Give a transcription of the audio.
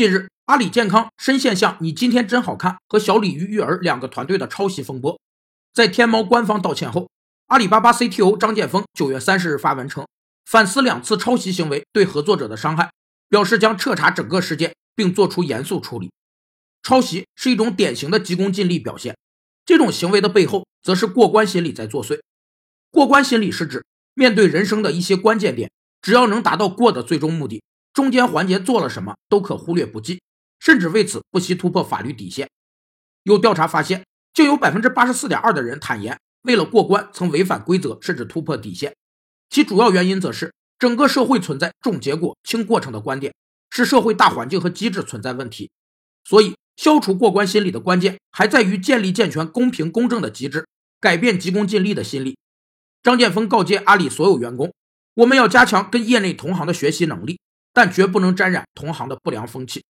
近日，阿里健康深陷向“你今天真好看”和小鲤鱼育儿两个团队的抄袭风波。在天猫官方道歉后，阿里巴巴 CTO 张建峰九月三十日发文称，反思两次抄袭行为对合作者的伤害，表示将彻查整个事件，并作出严肃处理。抄袭是一种典型的急功近利表现，这种行为的背后，则是过关心理在作祟。过关心理是指面对人生的一些关键点，只要能达到过的最终目的，中间环节做了什么都可忽略不计，甚至为此不惜突破法律底线。有调查发现。竟有百分之八十四点二的人坦言，为了过关曾违反规则，甚至突破底线。其主要原因则是整个社会存在重结果轻过程的观点，是社会大环境和机制存在问题。所以，消除过关心理的关键还在于建立健全公平公正的机制，改变急功近利的心理。张建峰告诫阿里所有员工：我们要加强跟业内同行的学习能力，但绝不能沾染同行的不良风气。